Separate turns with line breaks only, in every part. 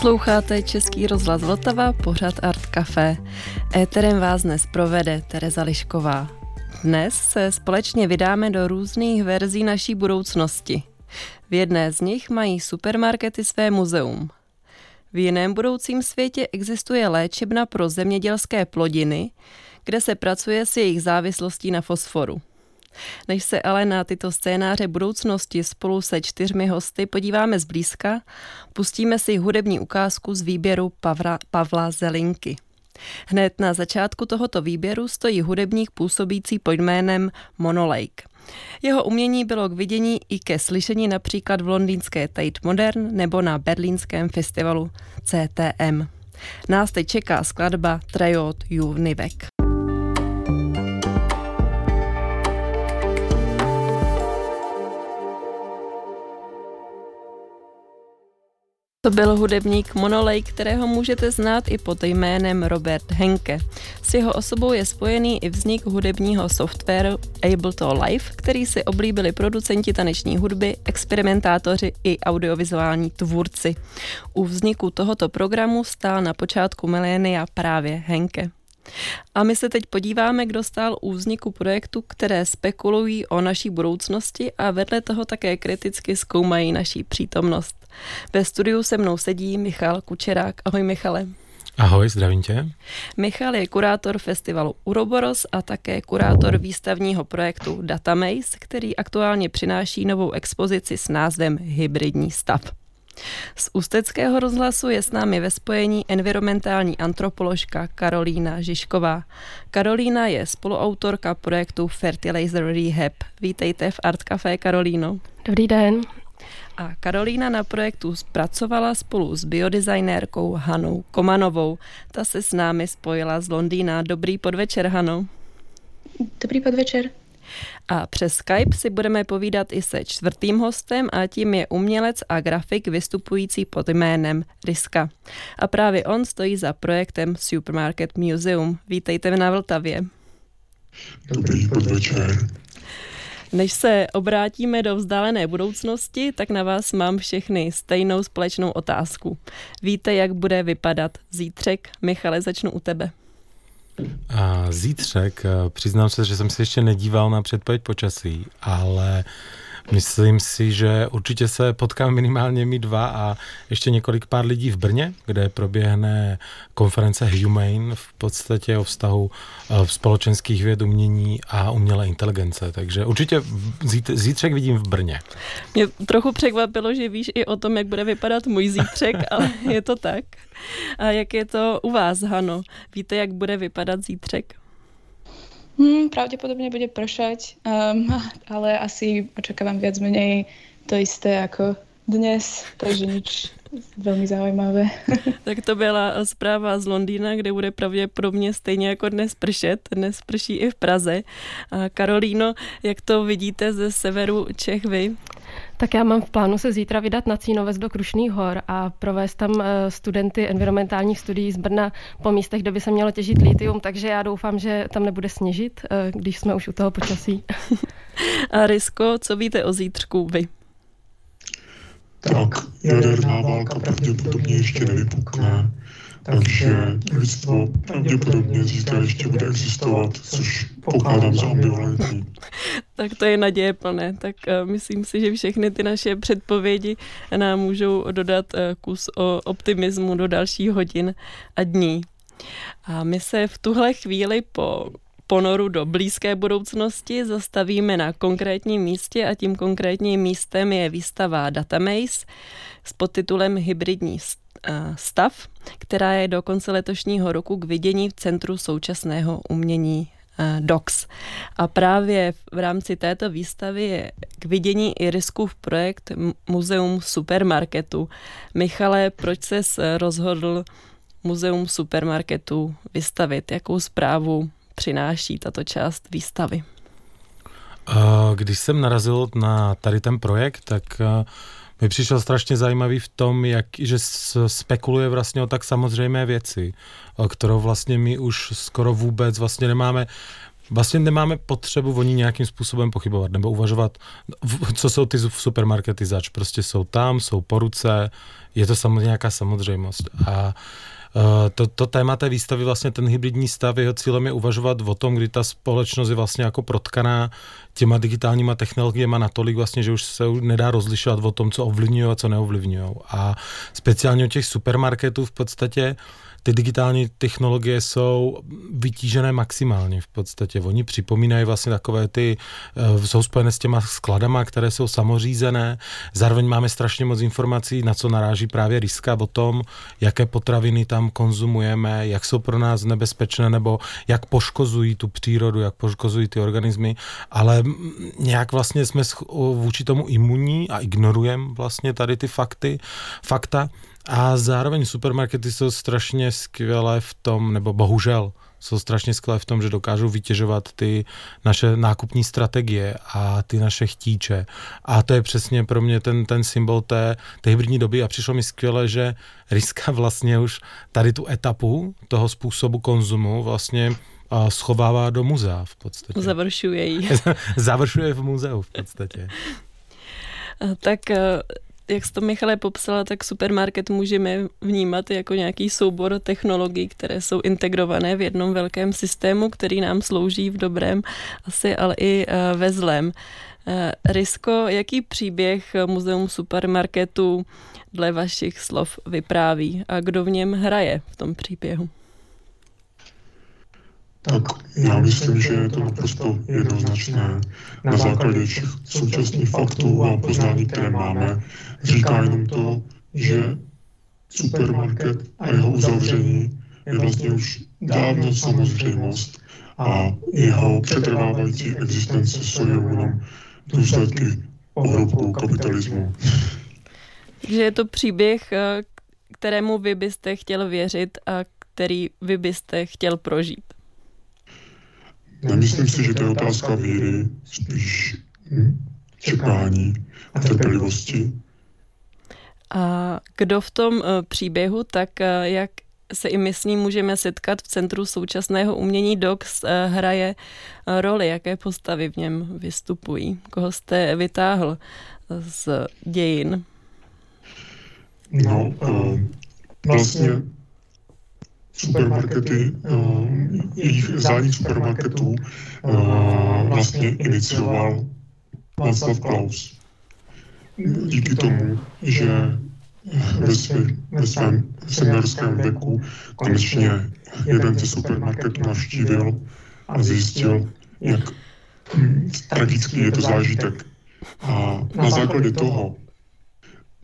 Posloucháte Český rozhlas Vltava, pořad Art Café. Éterem vás dnes provede Tereza Lišková. Dnes se společně vydáme do různých verzí naší budoucnosti. V jedné z nich mají supermarkety své muzeum. V jiném budoucím světě existuje léčebna pro zemědělské plodiny, kde se pracuje s jejich závislostí na fosforu. Než se ale na tyto scénáře budoucnosti spolu se čtyřmi hosty podíváme zblízka, pustíme si hudební ukázku z výběru Pavla, Pavla Zelinky. Hned na začátku tohoto výběru stojí hudebník působící pod jménem Monolake. Jeho umění bylo k vidění i ke slyšení například v londýnské Tate Modern nebo na berlínském festivalu CTM. Nás teď čeká skladba Trajot Juvnivek. To byl hudebník Monolej, kterého můžete znát i pod jménem Robert Henke. S jeho osobou je spojený i vznik hudebního softwaru Ableton Live, který si oblíbili producenti taneční hudby, experimentátoři i audiovizuální tvůrci. U vzniku tohoto programu stál na počátku milénia právě Henke. A my se teď podíváme, kdo stál u vzniku projektu, které spekulují o naší budoucnosti a vedle toho také kriticky zkoumají naší přítomnost. Ve studiu se mnou sedí Michal Kučerák. Ahoj Michale.
Ahoj, zdravím tě.
Michal je kurátor festivalu Uroboros a také kurátor výstavního projektu Datamaze, který aktuálně přináší novou expozici s názvem Hybridní stav. Z Ústeckého rozhlasu je s námi ve spojení environmentální antropoložka Karolína Žižková. Karolína je spoluautorka projektu Fertilizer Rehab. Vítejte v Art Café, Karolíno.
Dobrý den.
A Karolína na projektu zpracovala spolu s biodesignérkou Hanou Komanovou. Ta se s námi spojila z Londýna. Dobrý podvečer, Hano.
Dobrý podvečer.
A přes Skype si budeme povídat i se čtvrtým hostem a tím je umělec a grafik vystupující pod jménem Riska. A právě on stojí za projektem Supermarket Museum. Vítejte na Vltavě.
Dobrý podvečer.
Než se obrátíme do vzdálené budoucnosti, tak na vás mám všechny stejnou společnou otázku. Víte, jak bude vypadat zítřek? Michale, začnu u tebe.
A zítřek, eh, přiznám se, že jsem se ještě nedíval na předpověď počasí, ale Myslím si, že určitě se potkáme minimálně my dva a ještě několik pár lidí v Brně, kde proběhne konference Humane v podstatě o vztahu eh, společenských věd, umění a umělé inteligence. Takže určitě zítřek vidím v Brně.
Mě trochu překvapilo, že víš i o tom, jak bude vypadat můj zítřek, ale je to tak. A jak je to u vás, Hano? Víte, jak bude vypadat zítřek?
Hmm, pravdepodobne bude pršať, um, ale asi očakávam viac menej to isté ako dnes, takže nič velmi zaujímavé.
tak to byla zpráva z Londýna, kde bude pravděpodobně stejně jako dnes pršet. Dnes prší i v Praze. A Karolíno, jak to vidíte ze severu Čech vy?
Tak já mám v plánu se zítra vydat na Cínovec do Krušných hor a provést tam eh, studenty environmentálních studií z Brna po místech, kde by se mělo těžit litium, takže já doufám, že tam nebude sněžit, eh, když jsme už u toho počasí.
a Risko, co víte o zítřku vy?
Tak, jaderná válka pravděpodobně ještě nevypukne. Takže lidstvo pravděpodobně zítra ještě bude existovat, což pokládám za ambivalentní.
tak to je naděje plné. Tak uh, myslím si, že všechny ty naše předpovědi nám můžou dodat uh, kus o optimismu do dalších hodin a dní. A my se v tuhle chvíli po ponoru do blízké budoucnosti zastavíme na konkrétním místě a tím konkrétním místem je výstava Datamaze s podtitulem Hybridní Eh, stav, která je do konce letošního roku k vidění v Centru současného umění eh, DOX. A právě v rámci této výstavy je k vidění i Riskův projekt Muzeum supermarketu. Michale, proč se rozhodl Muzeum supermarketu vystavit? Jakou zprávu přináší tato část výstavy?
Eh, když jsem narazil na tady ten projekt, tak mi přišel strašně zajímavý v tom, jak, že spekuluje vlastně o tak samozřejmé věci, kterou vlastně my už skoro vůbec vlastně nemáme vlastně nemáme potřebu o ní nějakým způsobem pochybovat nebo uvažovat, co jsou ty supermarkety zač. Prostě jsou tam, jsou po ruce, je to samozřejmě nějaká samozřejmost. A Eh, to, to téma té výstavy, vlastně ten hybridní stav, jeho cílem je uvažovat o tom, kdy ta společnost je vlastně jako protkaná těma digitálníma technologiemi natolik vlastně, že už se nedá rozlišovat o tom, co ovlivňují a co neovlivňují. A speciálně u těch supermarketů v podstatě ty digitální technologie jsou vytížené maximálně v podstatě. Oni připomínají vlastně takové ty, eh, jsou spojené s těma skladama, které jsou samořízené. Zároveň máme strašně moc informací, na co naráží právě Riska o tom, jaké potraviny tam konzumujeme, jak jsou pro nás nebezpečné, nebo jak poškozují tu přírodu, jak poškozují ty organismy, ale nějak vlastně jsme vůči tomu imunní a ignorujeme vlastně tady ty fakty, fakta. A zároveň supermarkety jsou strašně skvělé v tom, nebo bohužel, jsou strašně skvělé v tom, že dokážou vytěžovat ty naše nákupní strategie a ty naše chtíče. A to je přesně pro mě ten, ten symbol té, té hybridní doby a přišlo mi skvěle, že Riska vlastně už tady tu etapu toho způsobu konzumu vlastně schovává do muzea v podstatě.
Završuje ji.
Završuje v muzeu v podstatě.
tak jak jsi to Michale popsala, tak supermarket můžeme vnímat jako nějaký soubor technologií, které jsou integrované v jednom velkém systému, který nám slouží v dobrém asi, ale i eh, ve zlém. Eh, Risko, jaký příběh Muzeum supermarketu dle vašich slov vypráví a kdo v něm hraje v tom příběhu?
Tak já myslím, že je to naprosto jednoznačné. Na základě všech současných faktů a poznání, které máme, říká jenom to, že supermarket a jeho uzavření je vlastně už dávno samozřejmost a jeho přetrvávající existence jsou jenom důsledky ohrobkou kapitalismu.
Takže je to příběh, eh, kterému vy byste chtěl věřit a který vy byste chtěl prožít.
Nemyslím si, že to je otázka víry, spíš hm, čekání a trpělivosti.
A kdo v tom eh, příběhu, tak eh, jak se i my s ním můžeme setkat v Centru současného umění DOX, eh, hraje roli, jaké postavy v něm vystupují? Koho jste vytáhl z dějin?
No, vlastně supermarkety, jejich zánik supermarketů vlastně inicioval Václav Klaus díky tomu, že ve, svě, ve svém seniorském věku konečně jeden ze supermarketů navštívil a zjistil, jak tragický je to zážitek. A na základě toho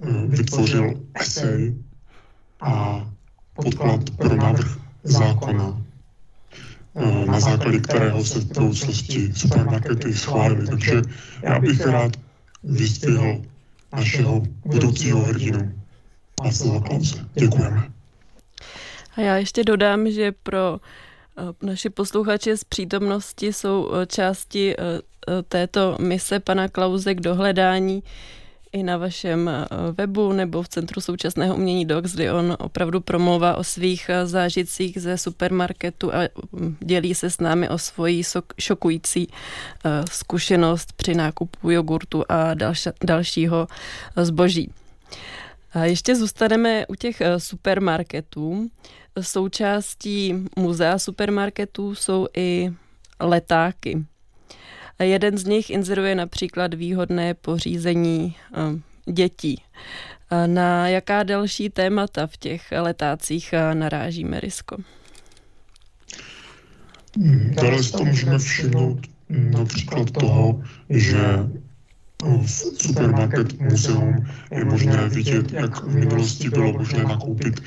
eh, vytvořil esej a podklad pro návrh zákona, eh, na základě kterého se v budoucnosti supermarkety schválily. Takže já bych rád vyzdvihl našeho budoucího hrdinu Václava Klause. Děkujeme.
A já ještě dodám, že pro eh, naši posluchače z přítomnosti jsou eh, části této mise pana Klauze k dohledání i na vašem webu nebo v Centru současného umění DOX, kdy on opravdu promlouvá o svých zážitcích ze supermarketu a mm, dělí se s námi o svoji šokující zkušenost při nákupu jogurtu a dalšího zboží. A ještě zůstaneme u těch supermarketů. Součástí muzea supermarketů jsou i letáky. Jeden z nich inzeruje například výhodné pořízení eh, dětí. Na jaká další témata v těch letácích eh, narážíme, Risko?
Dále si to můžeme všimnout například toho, že v supermarket muzeum je možné vidět, jak v minulosti bylo možné nakoupit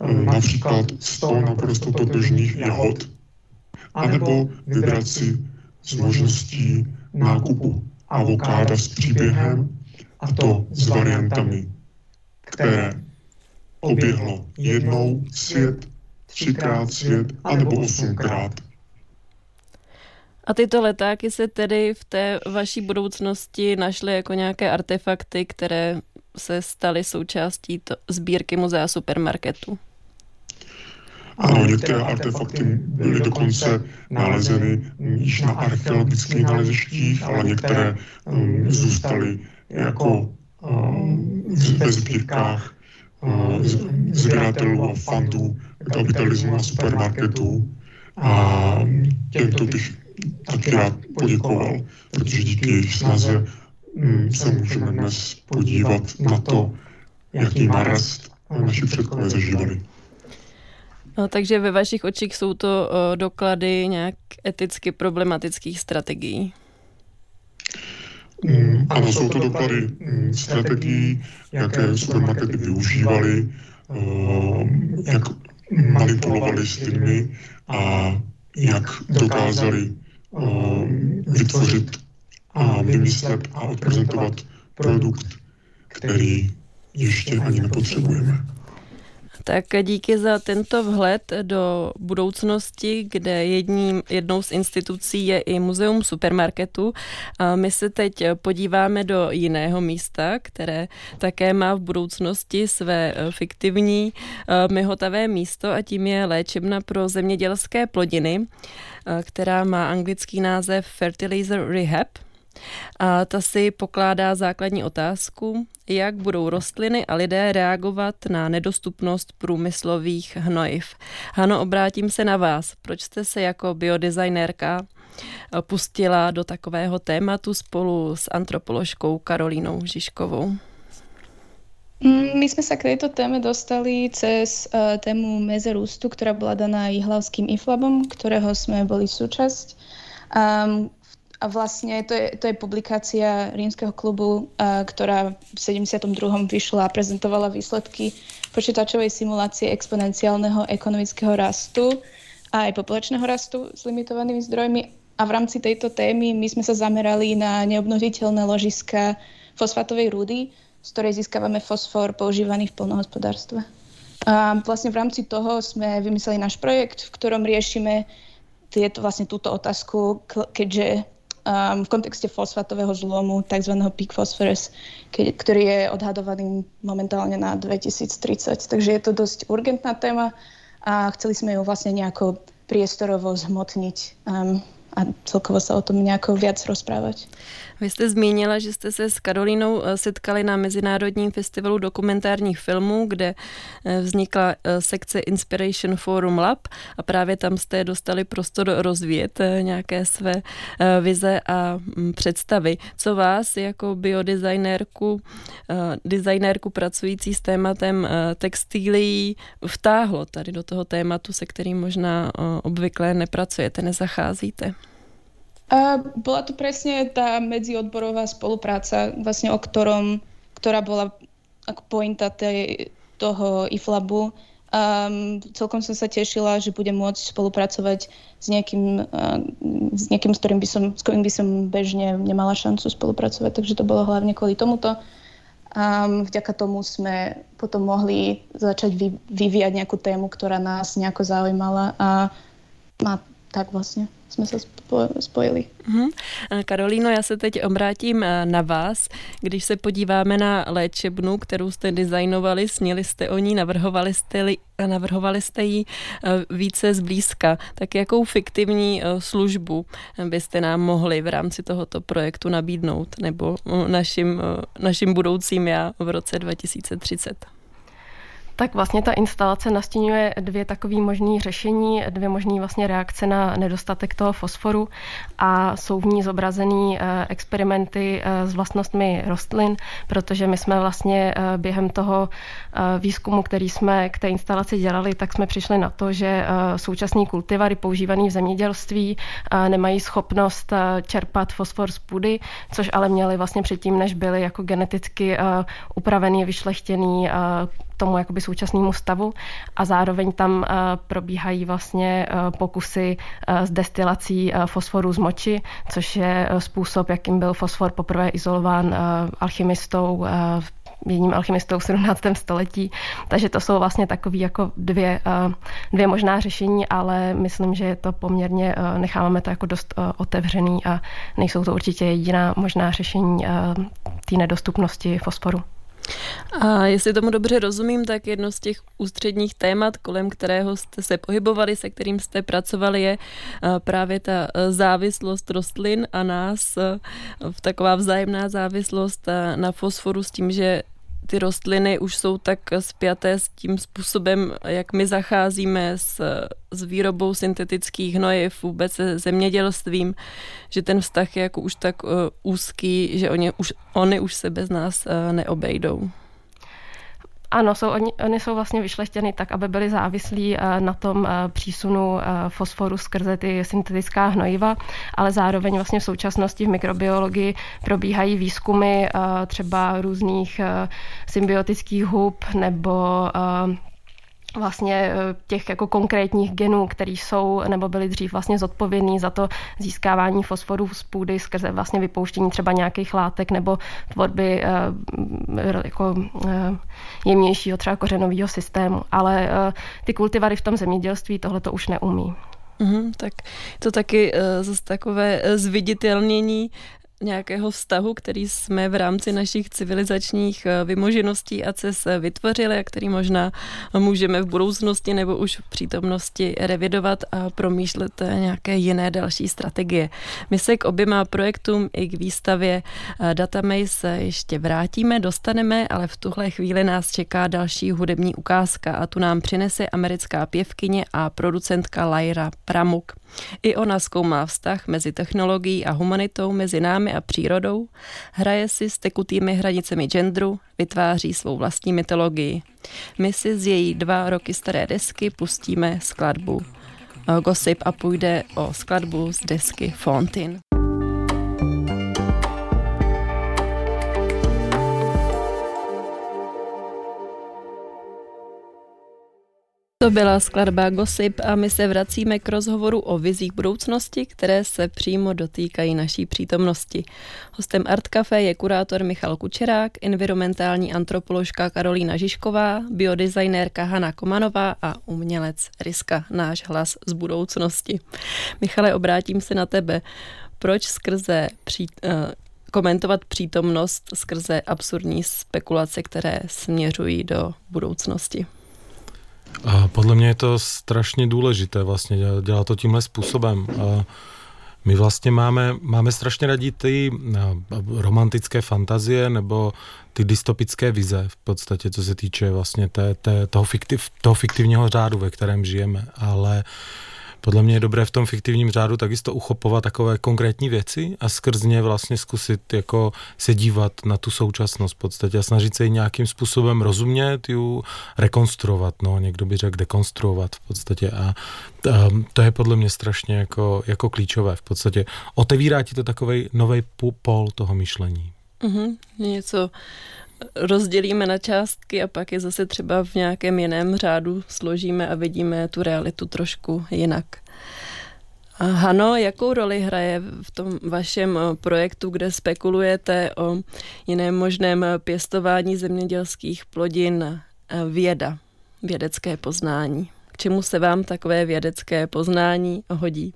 eh, například 100 naprosto totožných jahod, anebo vybrat si s možností nákupu avokáda s příběhem, a to s variantami, které oběhlo jednou svět, třikrát svět, anebo osmkrát.
A tyto letáky se tedy v té vaší budoucnosti našly jako nějaké artefakty, které se staly součástí to, sbírky muzea supermarketu?
Ano, některé artefakty byly dokonce nalezeny již na archeologických nalezištích, ale některé um, zůstaly jako um, ve sbírkách sběratelů a fandů kapitalismu a supermarketů. A těmto bych taky rád poděkoval, protože díky jejich snaze se můžeme dnes podívat na to, jaký narast naši předkové zažívali.
No, takže ve vašich očích jsou to o, doklady nějak eticky problematických strategií?
Mm, ano, jsou to doklady mm, strategií, jaké supermarkety využívaly, uh, jak manipulovali s lidmi a jak dokázali uh, vytvořit a vymyslet a odprezentovat produkt, který ještě ani nepotřebujeme.
Tak díky za tento vhled do budoucnosti, kde jedním, jednou z institucí je i Muzeum supermarketu. A my se teď podíváme do jiného místa, které také má v budoucnosti své eh, fiktivní eh, myhotavé místo a tím je léčebna pro zemědělské plodiny, eh, která má anglický název Fertilizer Rehab. A ta si pokládá základní otázku, jak budou rostliny a lidé reagovat na nedostupnost průmyslových hnojiv. Hano, obrátím se na vás. Proč jste se jako biodesignérka pustila do takového tématu spolu s antropoložkou Karolínou Žižkovou?
Mm, my sme sa k tejto téme dostali cez uh, tému Meze rústu, ktorá bola daná Jihlavským IFLABom, ktorého sme boli súčasť. Um, a vlastne to je, to je publikácia rímskeho klubu, a, ktorá v 72. vyšla a prezentovala výsledky počítačovej simulácie exponenciálneho ekonomického rastu a aj populačného rastu s limitovanými zdrojmi. A v rámci tejto témy my sme sa zamerali na neobnoviteľné ložiska fosfátovej rúdy, z ktorej získavame fosfor používaný v polnohospodárstve. A vlastne v rámci toho sme vymysleli náš projekt, v ktorom riešime tieto, vlastne túto otázku, keďže um, v kontexte fosfatového zlomu, tzv. peak phosphorus, ke, ktorý je odhadovaný momentálne na 2030. Takže je to dosť urgentná téma a chceli sme ju vlastne nejako priestorovo zhmotniť. Um, a celkovo se o tom nějak víc rozprávat.
Vy jste zmínila, že jste se s Karolínou eh, setkali na Mezinárodním festivalu dokumentárních filmů, kde eh, vznikla eh, sekce Inspiration Forum Lab a právě tam jste dostali prostor rozvíjet nějaké své vize a mm, představy. Co vás jako biodesignérku, designérku pracující s tématem textilí vtáhlo tady do toho tématu, se kterým možná obvykle nepracujete, nezacházíte?
A bola to presne tá medziodborová spolupráca, vlastne o ktorom, ktorá bola ako pointa tej, toho IFLABu. Um, celkom som sa tešila, že budem môcť spolupracovať s niekým, uh, s niekým, s ktorým by som, s ktorým by som bežne nemala šancu spolupracovať, takže to bolo hlavne kvôli tomuto. Um, vďaka tomu sme potom mohli začať vy, vyvíjať nejakú tému, ktorá nás nejako zaujímala a, a tak vlastne jsme se spojili.
Uh-huh. Karolíno, já se teď obrátím eh, na vás. Když se podíváme na léčebnu, kterou jste designovali, sněli jste o ní, navrhovali jste, li, navrhovali jste ji eh, více zblízka, tak jakou fiktivní službu byste nám mohli v rámci tohoto projektu nabídnout nebo našim, našim budoucím já v roce 2030?
Tak vlastně ta instalace nastínuje dvě takové možné řešení, dvě možné vlastně reakce na nedostatek toho fosforu a jsou v ní zobrazený eh, experimenty eh, s vlastnostmi rostlin, protože my jsme vlastně eh, během toho výzkumu, který jsme k té instalaci dělali, tak jsme přišli na to, že současní kultivary používané v zemědělství nemají schopnost čerpat fosfor z půdy, což ale měli vlastně předtím, než byly jako geneticky upravený, vyšlechtěný tomu jakoby současnému stavu a zároveň tam eh, probíhají vlastně eh, pokusy eh, s destilací fosforu z moči, což je způsob, jakým byl fosfor poprvé izolován alchymistou jedním alchymistou v 17. století. Takže to jsou vlastně takové jako dvě, dvě možná řešení, ale myslím, že je to poměrně, necháváme to jako dost otevřený a nejsou to určitě jediná možná řešení té nedostupnosti fosforu.
A jestli tomu dobře rozumím, tak jedno z těch ústředních témat, kolem kterého jste se pohybovali, se kterým jste pracovali, je právě ta závislost rostlin a nás, v taková vzájemná závislost na fosforu s tím, že ty rostliny už jsou tak spjaté s tím způsobem, jak my zacházíme s, s výrobou syntetických hnojiv, vůbec se zemědělstvím, že ten vztah je jako už tak uh, úzký, že oni už, oni už se bez nás uh, neobejdou.
Ano, jsou, oni, oni jsou vlastně vyšlechtěny tak, aby byli závislí eh, na tom eh, přísunu eh, fosforu skrze ty syntetická hnojiva, ale zároveň vlastně v současnosti v mikrobiologii probíhají výzkumy třeba různých symbiotických hub nebo vlastně eh, těch jako konkrétních genů, které jsou nebo byly dřív vlastně zodpovědný za to získávání fosforu z půdy skrze vlastně vypouštění třeba nějakých látek nebo tvorby eh, jako eh, jemnějšího třeba kořenového systému. Ale ty kultivary v tom zemědělství tohle to už neumí.
Mm, tak to taky uh, zase takové zviditelnění nějakého vztahu, který jsme v rámci našich civilizačních eh, vymožeností a cest eh, vytvořili a který možná můžeme v budoucnosti nebo už v přítomnosti revidovat a promýšlet eh, nějaké jiné další strategie. My se k oběma projektům i k výstavě Datamaze ještě vrátíme, dostaneme, ale v tuhle chvíli nás čeká další hudební ukázka a tu nám přinese americká pěvkyně a producentka Lyra Pramuk. I ona zkoumá vztah mezi technologií a humanitou, mezi námi a přírodou, hraje si s tekutými hranicemi genderu, vytváří svou vlastní mytologii. My si z její dva roky staré desky pustíme skladbu Gossip a půjde o skladbu z desky Fontin. To byla skladba Gossip a my se vracíme k rozhovoru o vizích budoucnosti, které se přímo dotýkají naší přítomnosti. Hostem Art Café je kurátor Michal Kučerák, environmentální antropoložka Karolína Žižková, biodesignérka Hanna Komanová a umělec Riska, náš hlas z budoucnosti. Michale, obrátím se na tebe. Proč skrze při, uh, komentovat přítomnost skrze absurdní spekulace, které směřují do budoucnosti?
A podle mě je to strašně důležité vlastně dělat to tímhle způsobem. A my vlastně máme, máme strašně radí ty romantické fantazie nebo ty dystopické vize v podstatě, co se týče vlastně té, té, toho, fiktiv, toho fiktivního řádu, ve kterém žijeme. Ale uh, podle mě je dobré v tom fiktivním řádu takisto uchopovat takové konkrétní věci a skrz ně vlastně zkusit jako se dívat na tu současnost v podstatě a snažit se ji nějakým způsobem rozumět, ju rekonstruovat, no, někdo by řekl dekonstruovat v podstatě a, to je podle mě strašně jako, jako klíčové v podstatě. Otevírá ti to takový nový pol toho myšlení.
Mm-hmm, něco rozdělíme na částky a pak je zase třeba v nějakém jiném řádu složíme a vidíme tu realitu trošku jinak. Hano, jakou roli hraje v tom vašem eh, projektu, kde spekulujete o jiném možném pěstování zemědělských plodin eh, věda, vědecké poznání? K čemu se vám takové vědecké poznání hodí?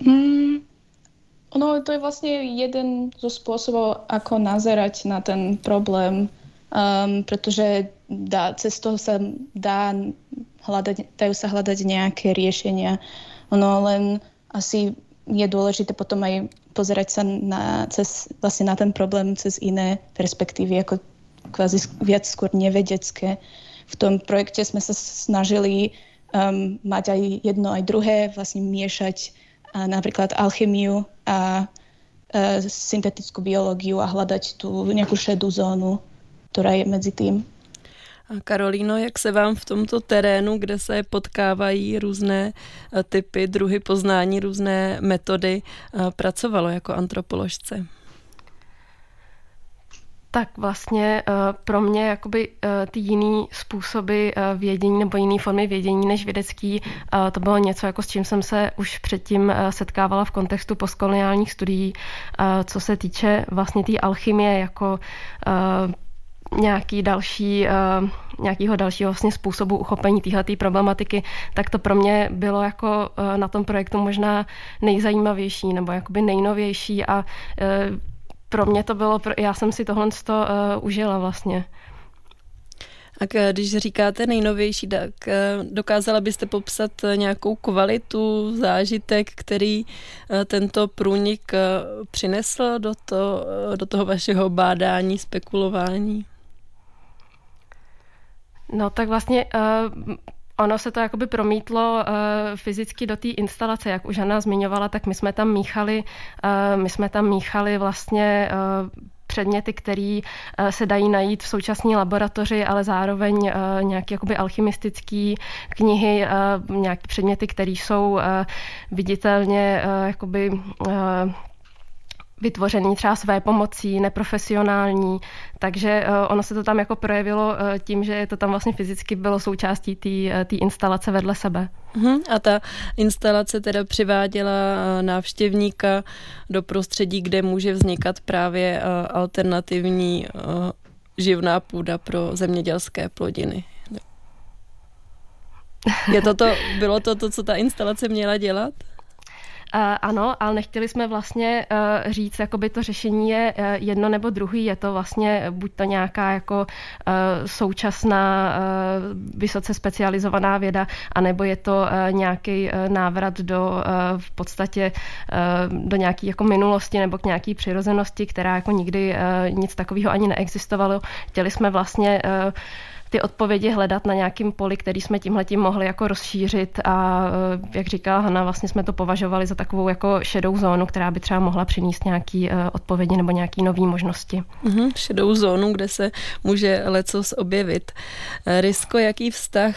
Mm, ono to je vlastne jeden zo spôsobov, ako nazerať na ten problém, um, pretože dá, cez toho sa dá hľadať, dajú sa hľadať nejaké riešenia. Ono len asi je dôležité potom aj pozerať sa na, cez, vlastne na ten problém cez iné perspektívy, ako kvázi viac skôr nevedecké. V tom projekte sme sa snažili um, mať aj jedno, aj druhé, vlastne miešať napríklad alchemiu a uh, syntetickú biológiu a hľadať tú nejakú šedú zónu, ktorá je medzi tým.
Karolíno, jak se vám v tomto terénu, kde se potkávají různé eh, typy, druhy poznání, různé metody, eh, pracovalo jako antropoložce?
Tak vlastně eh, pro mě jakoby ty jiný způsoby vědění nebo jiné formy vědění než vědecký, to bylo něco, jako s čím jsem se už předtím setkávala v kontextu postkoloniálních studií, co se týče vlastně té tý alchymie jako nějaký další, nějakýho dalšího vlastně způsobu uchopení téhle problematiky, tak to pro mě bylo jako na tom projektu možná nejzajímavější nebo jakoby nejnovější a pro mě to bylo, já jsem si tohle uh, užila vlastně.
A když říkáte nejnovější, tak eh, dokázala byste popsat nějakou kvalitu, zážitek, který eh, tento průnik přinesl do, to, do toho vašeho bádání, spekulování?
No tak vlastně ono se to jakoby promítlo uh, fyzicky do té instalace, jak už Anna zmiňovala, tak my jsme tam míchali, uh, my jsme tam míchali vlastně uh, předměty, které se dají najít v současné laboratoři, ale zároveň nějaké jakoby alchymistické knihy, nějaké předměty, které jsou viditelně jakoby vytvořený třeba své pomocí, neprofesionální, takže uh, ono se to tam jako projevilo uh, tím, že to tam vlastně fyzicky bylo součástí té uh, instalace vedle sebe.
Uh-huh. A ta instalace teda přiváděla návštěvníka do prostředí, kde může vznikat právě alternativní živná půda pro zemědělské plodiny. Je to to, bylo to to, co ta instalace měla dělat?
Ano, ale nechtěli jsme vlastně uh, říct, jakoby to řešení je uh, jedno nebo druhý. Je to vlastně buď to nějaká jako současná vysoce specializovaná věda, anebo je to nějaký návrat do v podstatě do nějaké jako minulosti nebo k nějaké přirozenosti, která jako nikdy nic takového ani neexistovalo. Chtěli jsme vlastně ty odpovědi hledat na nějakém poli, který jsme tímhletím mohli jako rozšířit a eh, jak říkala Hanna, vlastně jsme to považovali za takovou jako šedou zónu, která by třeba mohla přinést nějaký eh, odpovědi nebo nějaký nové možnosti.
Mm-hmm, šedou zónu, kde se může lecos objevit. Eh, Risko, jaký vztah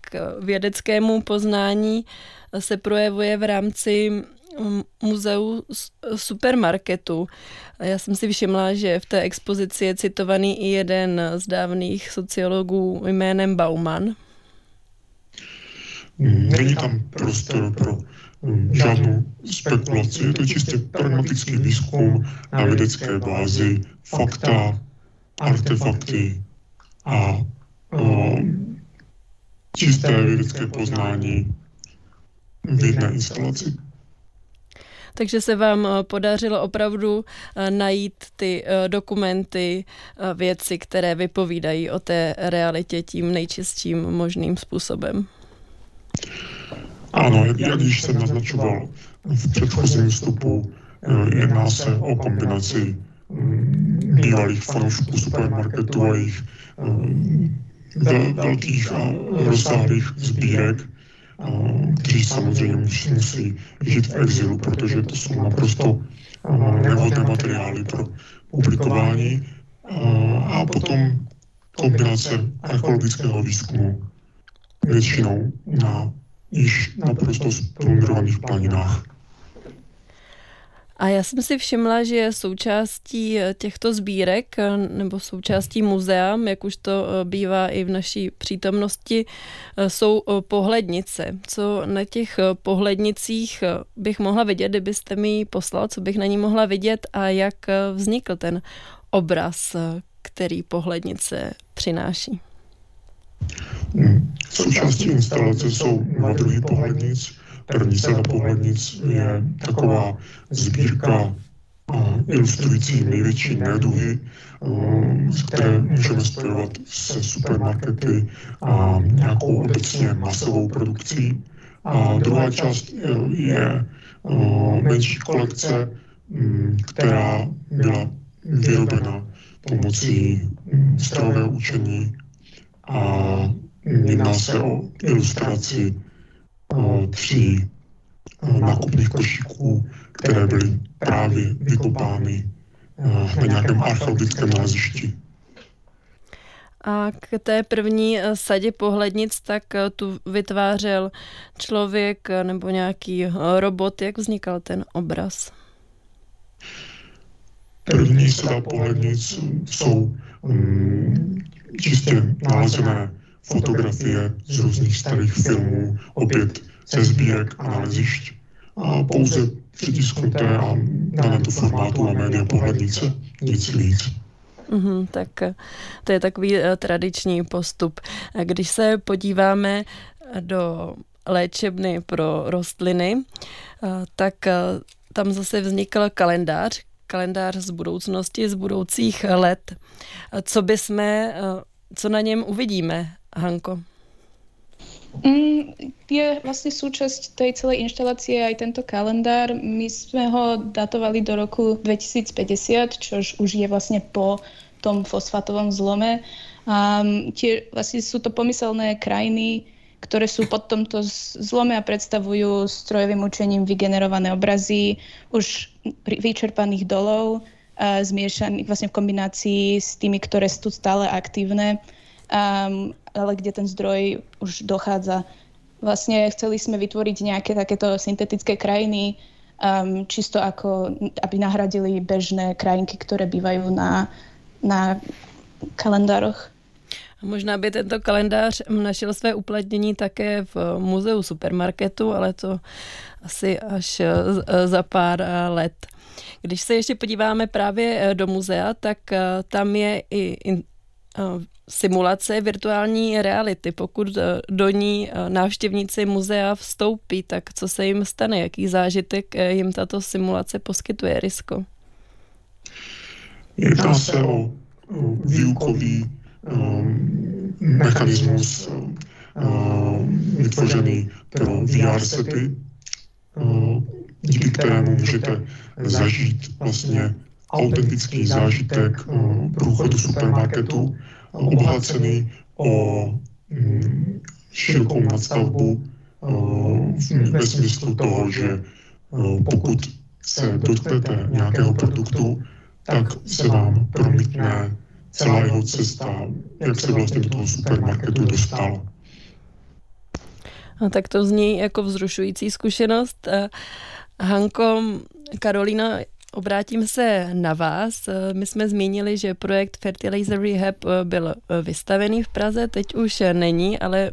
k vědeckému poznání se projevuje v rámci muzeu supermarketu. Já jsem si všimla, že v té expozici je citovaný i jeden z dávných sociologů jménem Bauman.
Není tam prostor pro um, žádnou spekulaci, je to čistě pragmatický výzkum na vědecké bázi, fakta, artefakty a um, čisté vědecké poznání v jedné instalaci.
Takže se vám eh, podařilo opravdu eh, najít ty eh, dokumenty, věci, které vypovídají o té realitě tím nejčistším možným způsobem.
Ano, jak, jak již jsem naznačoval v předchozím vstupu, jedná se o kombinaci mm, bývalých fanoušků supermarketu a jejich velkých a rozsáhlých sbírek kteří samozřejmě musí, musí žít v exilu, protože to jsou naprosto nevhodné materiály pro publikování. A potom kombinace archeologického výzkumu většinou na již naprosto splundrovaných planinách.
A já jsem si všimla, že součástí eh, těchto sbírek eh, nebo součástí muzea, jak už to eh, bývá i v naší přítomnosti, jsou pohlednice. Co na těch pohlednicích bych mohla vidět, kdybyste mi ji poslal, co bych na ní mohla vidět a jak vznikl ten obraz, který pohlednice přináší?
Hmm. Součástí instalace jsou druhy pohlednic První sada pohlednic je taková sbírka ilustrující největší neduhy, které můžeme spojovat se supermarkety a nějakou obecně masovou produkcí. A druhá část je menší kolekce, která byla vyrobena pomocí strojového učení a jedná se o ilustraci tří nákupních košíků, které byly právě vykopány na nějakém archeologickém nalezišti.
A k té první eh, sadě pohlednic, tak eh, tu vytvářel člověk eh, nebo nějaký robot. Jak vznikal ten obraz?
První sada pohlednic jsou um, čistě nalezené fotografie z různých starých filmů, opět ze sbírek a nalezišť. A pouze přitisknuté a daném to formátu a média pohlednice, nic víc.
Mm-hmm, tak eh, to je takový uh, tradiční postup. Když se podíváme do léčebny pro rostliny, tak tam zase vznikl kalendář, kalendář z budoucnosti, z budoucích let. Co jsme, co na něm uvidíme, Hanko?
Mm, je vlastně součást té celé instalace i tento kalendár. My jsme ho datovali do roku 2050, což už je vlastně po tom fosfátovom zlome. Um, tie, vlastne sú to pomyselné krajiny, ktoré sú pod tomto zlome a predstavujú strojovým učením vygenerované obrazy už vyčerpaných dolov, zmiešaných vlastne v kombinácii s tými, ktoré sú stále aktívne, um, ale kde ten zdroj už dochádza. Vlastne chceli sme vytvoriť nejaké takéto syntetické krajiny, um, čisto ako, aby nahradili bežné krajinky, ktoré bývajú na, na kalendároch.
Možná by tento kalendář našel své uplatnění také v muzeu supermarketu, ale to asi až eh, za pár eh, let. Když se ještě podíváme právě do muzea, tak tam je i simulace virtuální reality. Pokud do ní návštěvníci muzea vstoupí, tak co se jim stane? Jaký zážitek jim tato simulace poskytuje, Risko?
Jedná se o výukový um, mechanismus um, vytvořený pro VR sety, um, díky kterému můžete zažít vlastně autentický zážitek um, průchodu supermarketu, obohacený o um, širokou nadstavbu ve smyslu toho, že pokud se dotknete nějakého produktu, tak se vám promítne celá jeho cesta, jak se vlastně do toho supermarketu dostal.
No, tak to zní jako vzrušující zkušenost. Hanko, Karolina, obrátím se na vás. My jsme zmínili, že projekt Fertilizer Rehab byl vystavený v Praze, teď už není, ale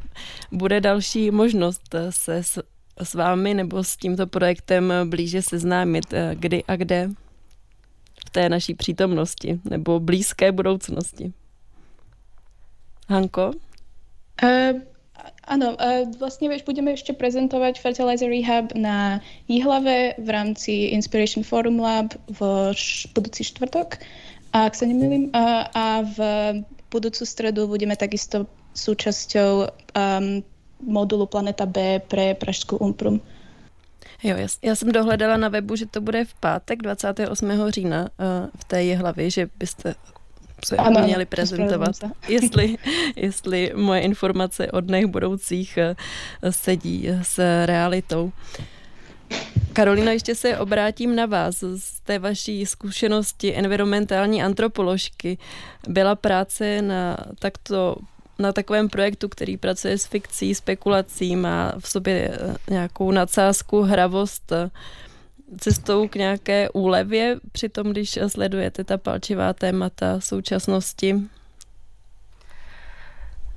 bude další možnost se s, s vámi nebo s tímto projektem blíže seznámit. Kdy a kde? v té naší přítomnosti nebo blízké budoucnosti. Hanko?
Áno, uh, vlastne vieš, budeme ešte prezentovať Fertilizer Rehab na Jihlave v rámci Inspiration Forum Lab v budúci štvrtok, a ak sa nemýlim, uh, a v budúcu stredu budeme takisto súčasťou um, modulu Planeta B pre Pražskú Umprum.
Jo, já, já jsem dohledala na webu, že to bude v pátek 28. října uh, v té hlavy, že byste se ano, měli prezentovat. Jestli, jestli moje informace od dnech budoucích uh, sedí s realitou. Karolina, ještě se obrátím na vás. Z té vaší zkušenosti environmentální antropoložky byla práce na takto na takovém projektu, který pracuje s fikcí, spekulací, má v sobě eh, nějakou nadsázku, hravost, eh, cestou k nějaké úlevě, přitom když sledujete ta palčivá témata současnosti?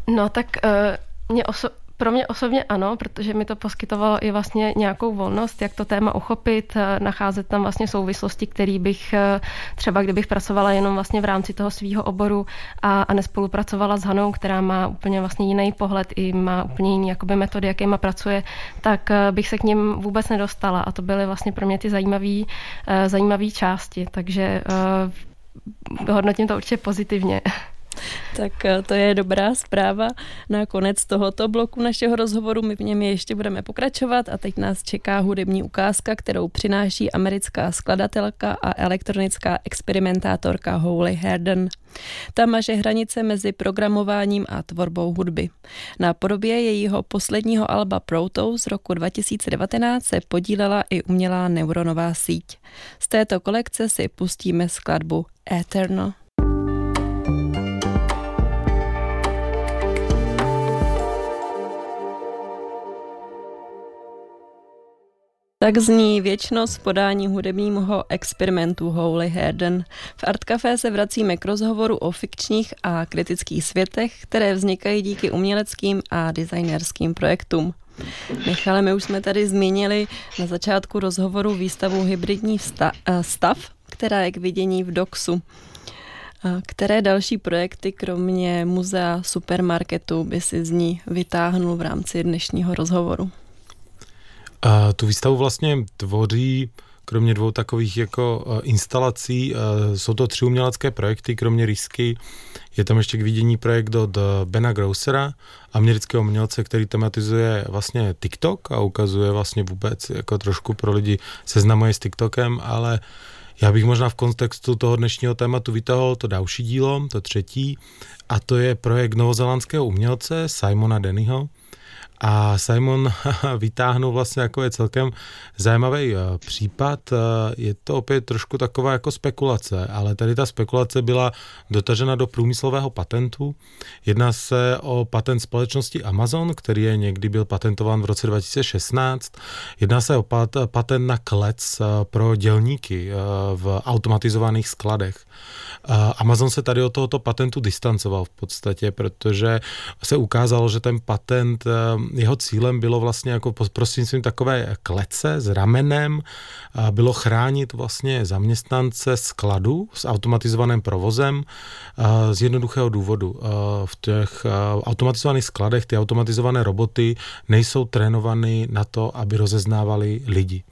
No tak uh, mě oso- pro mě osobně ano, protože mi to poskytovalo i vlastně nějakou volnost, jak to téma uchopit, eh, nacházet tam vlastně souvislosti, který bych eh, třeba, kdybych pracovala jenom vlastně v rámci toho svého oboru a, a nespolupracovala s Hanou, která má úplně vlastně jiný pohled i má úplně jiný jakoby metody, jakýma pracuje, tak eh, bych se k ním vůbec nedostala a to byly vlastně pro mě ty zajímavé části, takže hodnotím to určitě pozitivně.
Tak eh, to je dobrá zpráva. Na konec tohoto bloku našeho rozhovoru my v něm ještě budeme pokračovat a teď nás čeká hudební ukázka, kterou přináší americká skladatelka a elektronická experimentátorka Holly Herden. Ta maže hranice mezi programováním a tvorbou hudby. Na podobě jejího posledního alba Proto z roku 2019 se podílela i umělá neuronová síť. Z této kolekce si pustíme skladbu Eternal. Tak zní věčnost podání hudebního experimentu Holy Herden. V Art Café se vracíme k rozhovoru o fikčních a kritických světech, které vznikají díky uměleckým a designerským projektům. Michale, my už jsme tady zmínili na začátku rozhovoru výstavu Hybridní eh, stav, která je k vidění v DOXu. Které další projekty, kromě muzea supermarketu, by si z ní vytáhnul v rámci dnešního rozhovoru?
A tu výstavu vlastně tvoří kromě dvou takových jako instalací. Jsou to tři umělecké projekty, kromě Rysky. Je tam ještě k vidění projekt od Bena Grossera, amerického umělce, který tematizuje vlastně TikTok a ukazuje vlastně vůbec jako trošku pro lidi seznamuje s TikTokem, ale já bych možná v kontextu toho dnešního tématu vytahl to další dílo, to třetí, a to je projekt novozelandského umělce Simona Dennyho, a Simon vytáhnul vlastně jako je celkem zajímavý eh, případ. Eh, je to opět trošku taková jako spekulace, ale tady ta spekulace byla dotažena do průmyslového patentu. Jedná se o patent společnosti Amazon, který je někdy byl patentován v roce 2016. Jedná se o patent na klec eh, pro dělníky v automatizovaných skladech. Amazon se tady od tohoto patentu distancoval v podstatě, protože se ukázalo, že ten patent jeho cílem bylo vlastně jako prostřednictvím takové klece s ramenem, bylo chránit vlastně zaměstnance skladu s automatizovaným provozem z jednoduchého důvodu. V těch automatizovaných skladech ty automatizované roboty nejsou trénovány na to, aby rozeznávali lidi.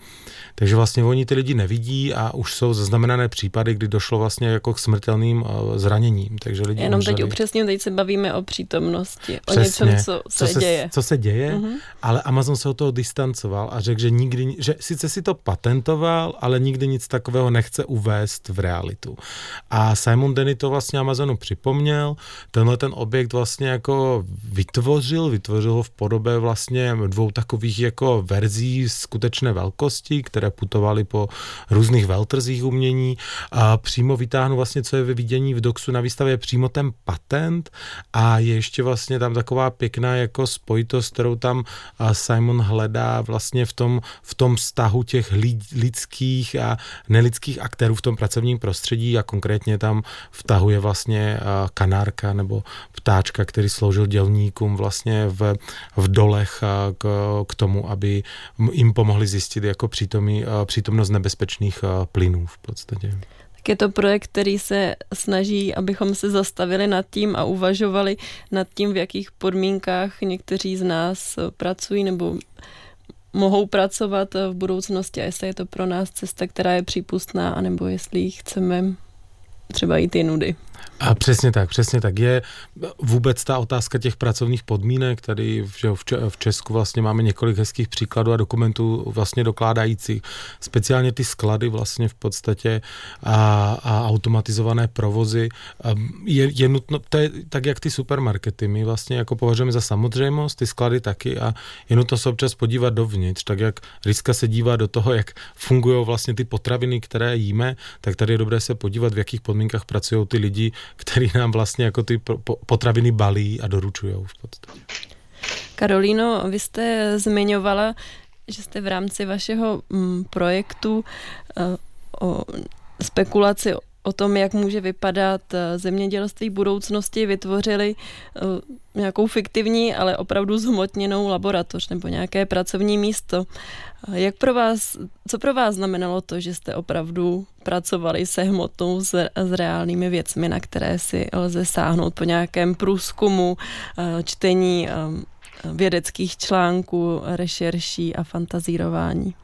Takže vlastně oni ty lidi nevidí a už jsou zaznamenané případy, kdy došlo vlastně jako k smrtelným zraněním. Takže lidi
Jenom umřeli. teď upřesně, teď se bavíme o přítomnosti, Přesně. o něčem, co, co,
se,
děje.
Co se děje, uh-huh. ale Amazon se od toho distancoval a řekl, že nikdy, že sice si to patentoval, ale nikdy nic takového nechce uvést v realitu. A Simon Denny to vlastně Amazonu připomněl, tenhle ten objekt vlastně jako vytvořil, vytvořil ho v podobě vlastně dvou takových jako verzí skutečné velkosti, které které putovaly po různých veltrzích umění a přímo vytáhnu vlastně, co je ve vidění v Doxu na výstavě, přímo ten patent a je ještě vlastně tam taková pěkná jako spojitost, kterou tam Simon hledá vlastně v tom, v tom vztahu těch lidských a nelidských aktérů v tom pracovním prostředí a konkrétně tam vtahuje vlastně kanárka nebo ptáčka, který sloužil dělníkům vlastně v, v dolech k, k tomu, aby jim pomohli zjistit jako přítomí přítomnost nebezpečných plynů v podstatě.
Je to projekt, který se snaží, abychom se zastavili nad tím a uvažovali nad tím, v jakých podmínkách někteří z nás pracují nebo mohou pracovat v budoucnosti a jestli je to pro nás cesta, která je přípustná, anebo jestli chceme třeba i ty nudy.
A přesně tak, přesně tak. Je vůbec ta otázka těch pracovních podmínek, tady že v Česku vlastně máme několik hezkých příkladů a dokumentů vlastně dokládajících speciálně ty sklady vlastně v podstatě a, a automatizované provozy. Je, je nutno, to je tak jak ty supermarkety, my vlastně jako považujeme za samozřejmost, ty sklady taky a je nutno se občas podívat dovnitř, tak jak Riska se dívá do toho, jak fungují vlastně ty potraviny, které jíme, tak tady je dobré se podívat, v jakých podmínkách pracují ty lidi, který nám vlastně jako ty potraviny balí a doručují v podstatě.
Karolíno, vy jste zmiňovala, že jste v rámci vašeho mm, projektu eh, o spekulaci o tom, jak může vypadat eh, zemědělství budoucnosti, vytvořili eh, nějakou fiktivní, ale opravdu zhmotněnou laboratoř nebo nějaké pracovní místo. Eh, jak pro vás, co pro vás znamenalo to, že jste opravdu pracovali se hmotnou, s, s reálnými věcmi, na které si lze sáhnout po nějakém průzkumu, čtení vědeckých článků, rešerší a fantazírování?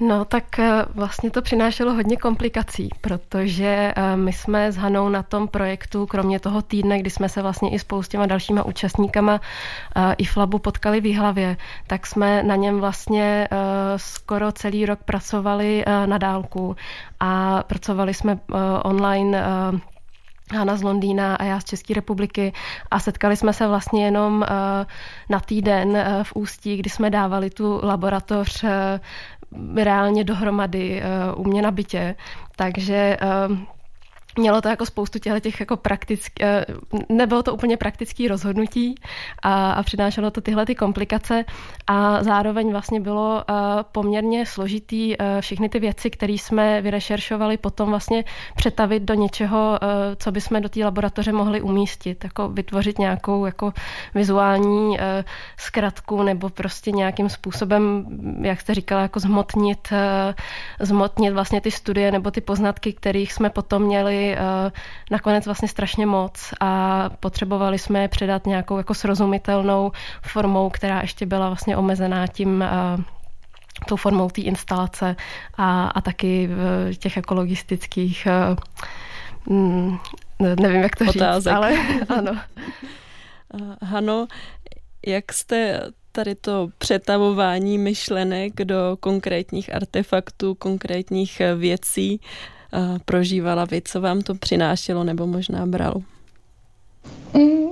No tak eh, vlastně to přinášelo hodně komplikací, protože eh, my jsme s Hanou na tom projektu, kromě toho týdne, kdy jsme se vlastně i s těma dalšíma účastníkama eh, IFLABu potkali v hlavě, tak jsme na něm vlastně skoro celý rok pracovali na dálku. A pracovali jsme online Hana z Londýna a já z České republiky. A setkali jsme se vlastně jenom na týden v Ústí, kdy jsme dávali tu laboratoř reálně dohromady uh, u mě na bytě. Takže uh, mělo to jako spoustu těchto těch jako praktických, eh, nebylo to úplně praktický rozhodnutí a, a přinášelo to tyhle ty komplikace a zároveň vlastně bylo eh, poměrně složitý eh, všechny ty věci, které jsme vyrešeršovali, potom vlastně přetavit do něčeho, co bychom do té laboratoře mohli umístit, jako vytvořit nějakou jako vizuální zkratku nebo prostě nějakým způsobem, jak jste říkala, jako zmotnit, zmotnit vlastně ty studie nebo ty poznatky, kterých jsme potom měli uh, nakonec vlastně strašně moc a potřebovali jsme je předat nějakou jako srozumitelnou formou, která ještě byla vlastně omezená tím uh, tou formou té instalace a, a taky v těch ekologistických, mm, nevím, jak to Otázek. říct, ale ano.
Hano, jak jste tady to přetavování myšlenek do konkrétních artefaktů, konkrétních věcí prožívala vy? Co vám to přinášelo nebo možná bralo?
Mm,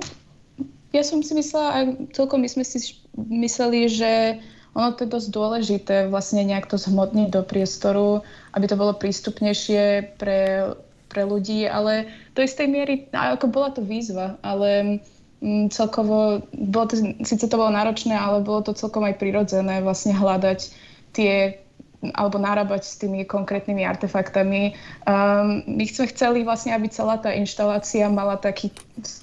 ja som si myslela, a celkom my sme si mysleli, že ono to je dosť dôležité vlastne nejak to zhmotniť do priestoru, aby to bolo prístupnejšie pre, pre ľudí, ale do istej miery, ako bola to výzva, ale mm, celkovo, bolo to, síce to bolo náročné, ale bolo to celkom aj prirodzené vlastne hľadať tie alebo narábať s tými konkrétnymi artefaktami. Um, my sme chceli vlastne, aby celá tá inštalácia mala taký,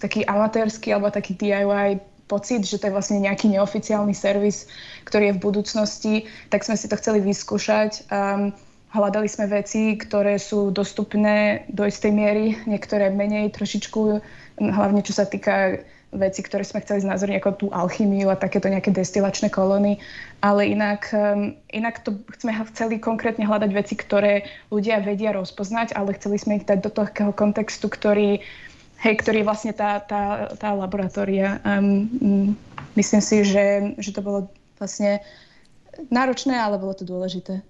taký amatérsky alebo taký DIY pocit, že to je vlastne nejaký neoficiálny servis, ktorý je v budúcnosti, tak sme si to chceli vyskúšať. Um, hľadali sme veci, ktoré sú dostupné do istej miery, niektoré menej trošičku, hlavne čo sa týka veci, ktoré sme chceli znázorniť, ako tú alchymiu a takéto nejaké destilačné kolóny, ale inak, um, inak to sme chceli konkrétne hľadať veci, ktoré ľudia vedia rozpoznať, ale chceli sme ich dať do toho kontextu, ktorý hej, ktorý vlastne tá, tá, tá laboratória. Um, myslím si, že, že to bolo vlastně náročné, ale bylo to důležité.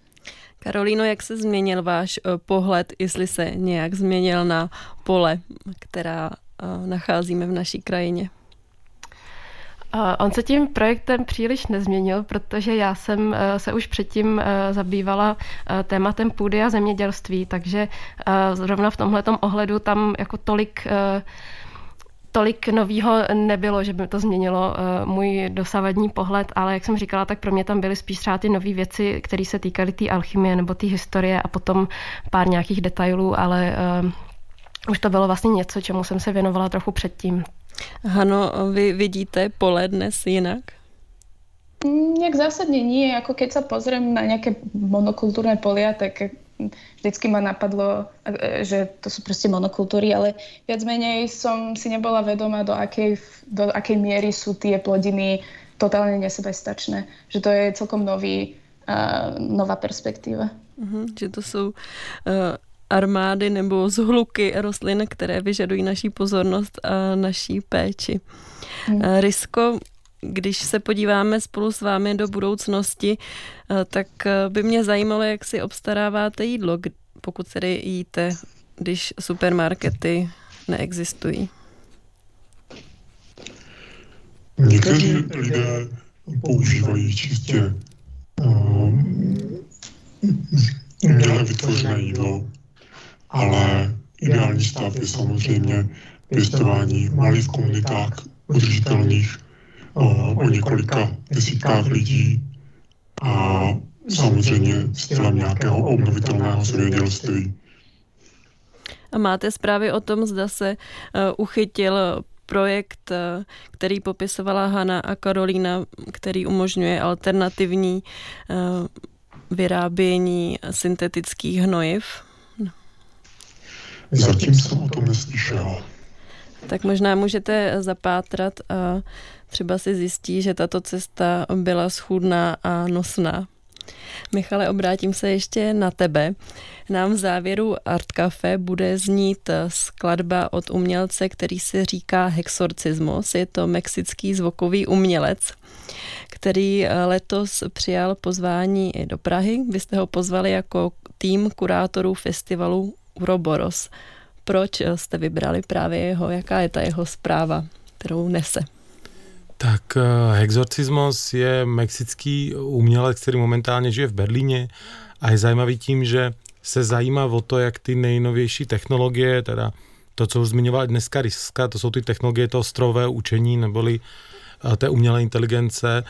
Karolíno, jak se změnil váš uh, pohled, jestli se nějak změnil na pole, která nacházíme v naší krajině?
On se tím projektem příliš nezměnil, protože já jsem eh, se už předtím eh, zabývala eh, tématem půdy a zemědělství, takže zrovna v tomhle ohledu tam jako tolik tolik novýho nebylo, že by to změnilo můj dosavadní pohled, ale jak jsem říkala, tak pro mě tam byly spíš třeba ty nové věci, které se týkaly té alchymie nebo té historie a potom pár nějakých detailů, ale už to bylo vlastně něco, čemu jsem se věnovala trochu předtím.
Hano, vy vidíte pole dnes jinak?
Nejak zásadne nie. Ako keď sa pozriem na nejaké monokultúrne polia, tak vždycky ma napadlo, že to sú proste monokultúry, ale viac menej som si nebola vedomá, do akej, do akej miery sú tie plodiny totálne nesebestačné. Že to je celkom nový, uh, nová perspektíva.
Uh-huh, že to sú uh, armády nebo zhluky rostlin, které vyžadují naší pozornost a naší péči. Hmm. Eh, Risko, když se podíváme spolu s vámi do budoucnosti, eh, tak eh, by mě zajímalo, jak si obstaráváte jídlo, pokud tedy jíte, když supermarkety neexistují.
Někteří lidé používají čistě um, uměle vytvořené jídlo, ale ideální stav je samozřejmě pěstování v malých komunitách udržitelných o několika desítkách lidí a samozřejmě stylem nějakého obnovitelného zemědělství.
A máte zprávy o tom, zda se uh, uchytil projekt, uh, který popisovala Hanna a Karolína, který umožňuje alternativní uh, vyrábění syntetických hnojiv?
Zatím jsem o tom neslyšel.
Tak možná můžete zapátrat a třeba si zjistí, že tato cesta byla schůdná a nosná. Michale, obrátím se ještě na tebe. Nám v závěru Art Cafe bude znít skladba od umělce, který se říká Hexorcismus. Je to mexický zvukový umělec, který letos přijal pozvání i do Prahy. Vy jste ho pozvali jako tým kurátorů festivalu Uroboros. Proč jste vybrali právě jeho? Jaká je ta jeho zpráva, kterou nese?
Tak uh, Exorcismos je mexický umělec, který momentálně žije v Berlíně a je zajímavý tím, že se zajímá o to, jak ty nejnovější technologie, teda to, co už zmiňoval dneska Riska, to jsou ty technologie toho strojového učení neboli uh, té umělé inteligence,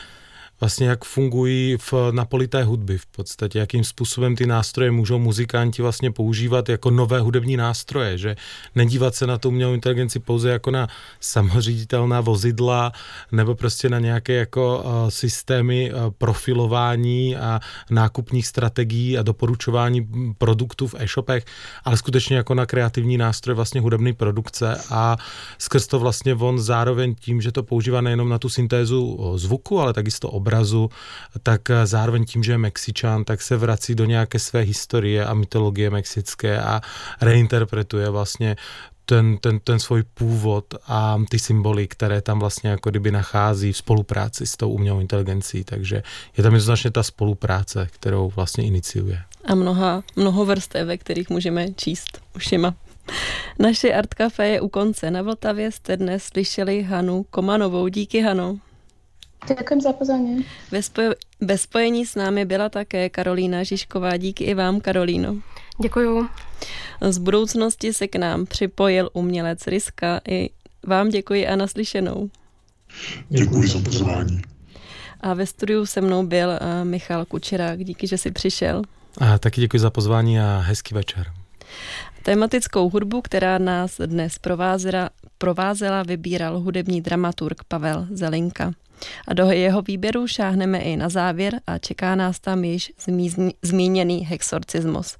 vlastně jak fungují v napolité hudby v podstatě, jakým způsobem ty nástroje můžou muzikanti vlastně používat jako nové hudební nástroje, že nedívat se na tu umělou inteligenci pouze jako na samoříditelná vozidla nebo prostě na nějaké jako uh, systémy uh, profilování a nákupních strategií a doporučování produktů v e-shopech, ale skutečně jako na kreativní nástroj vlastně hudební produkce a skrz to vlastně on zároveň tím, že to používá nejenom na tu syntézu zvuku, ale takisto obraz obrazu, tak zároveň tím, že je Mexičan, tak se vrací do nějaké své historie a mytologie mexické a reinterpretuje vlastně ten, ten, ten svůj původ a ty symboly, které tam vlastně jako kdyby nachází v spolupráci s tou umělou inteligencí. Takže je tam jednoznačně ta spolupráce, kterou vlastně iniciuje.
A mnoha, mnoho vrstev, ve kterých můžeme číst ušima. Naše Art Café je u konce. Na Vltavě jste dnes slyšeli Hanu Komanovou. Díky, Hanu.
Děkuji za pozorně.
Ve, spoj- ve spojení s námi byla také Karolína Žižková. Díky i vám, Karolíno.
Děkuju.
Z budoucnosti se k nám připojil umělec Riska. I vám děkuji a naslyšenou.
Děkuji za pozvání.
A ve studiu se mnou byl uh, Michal Kučerák. Díky, že jsi přišel.
A taky děkuji za pozvání a hezký večer.
Tematickou hudbu, která nás dnes provázela, provázela vybíral hudební dramaturg Pavel Zelinka. A do jeho výběru šáhneme i na závěr a čeká nás tam již zmíněný hexorcismus,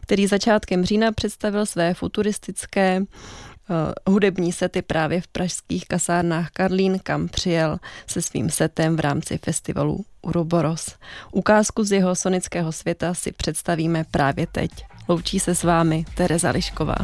který začátkem října představil své futuristické uh, hudební sety právě v pražských kasárnách Karlín, kam přijel se svým setem v rámci festivalu Uroboros. Ukázku z jeho sonického světa si představíme právě teď. Loučí se s vámi Tereza Lišková.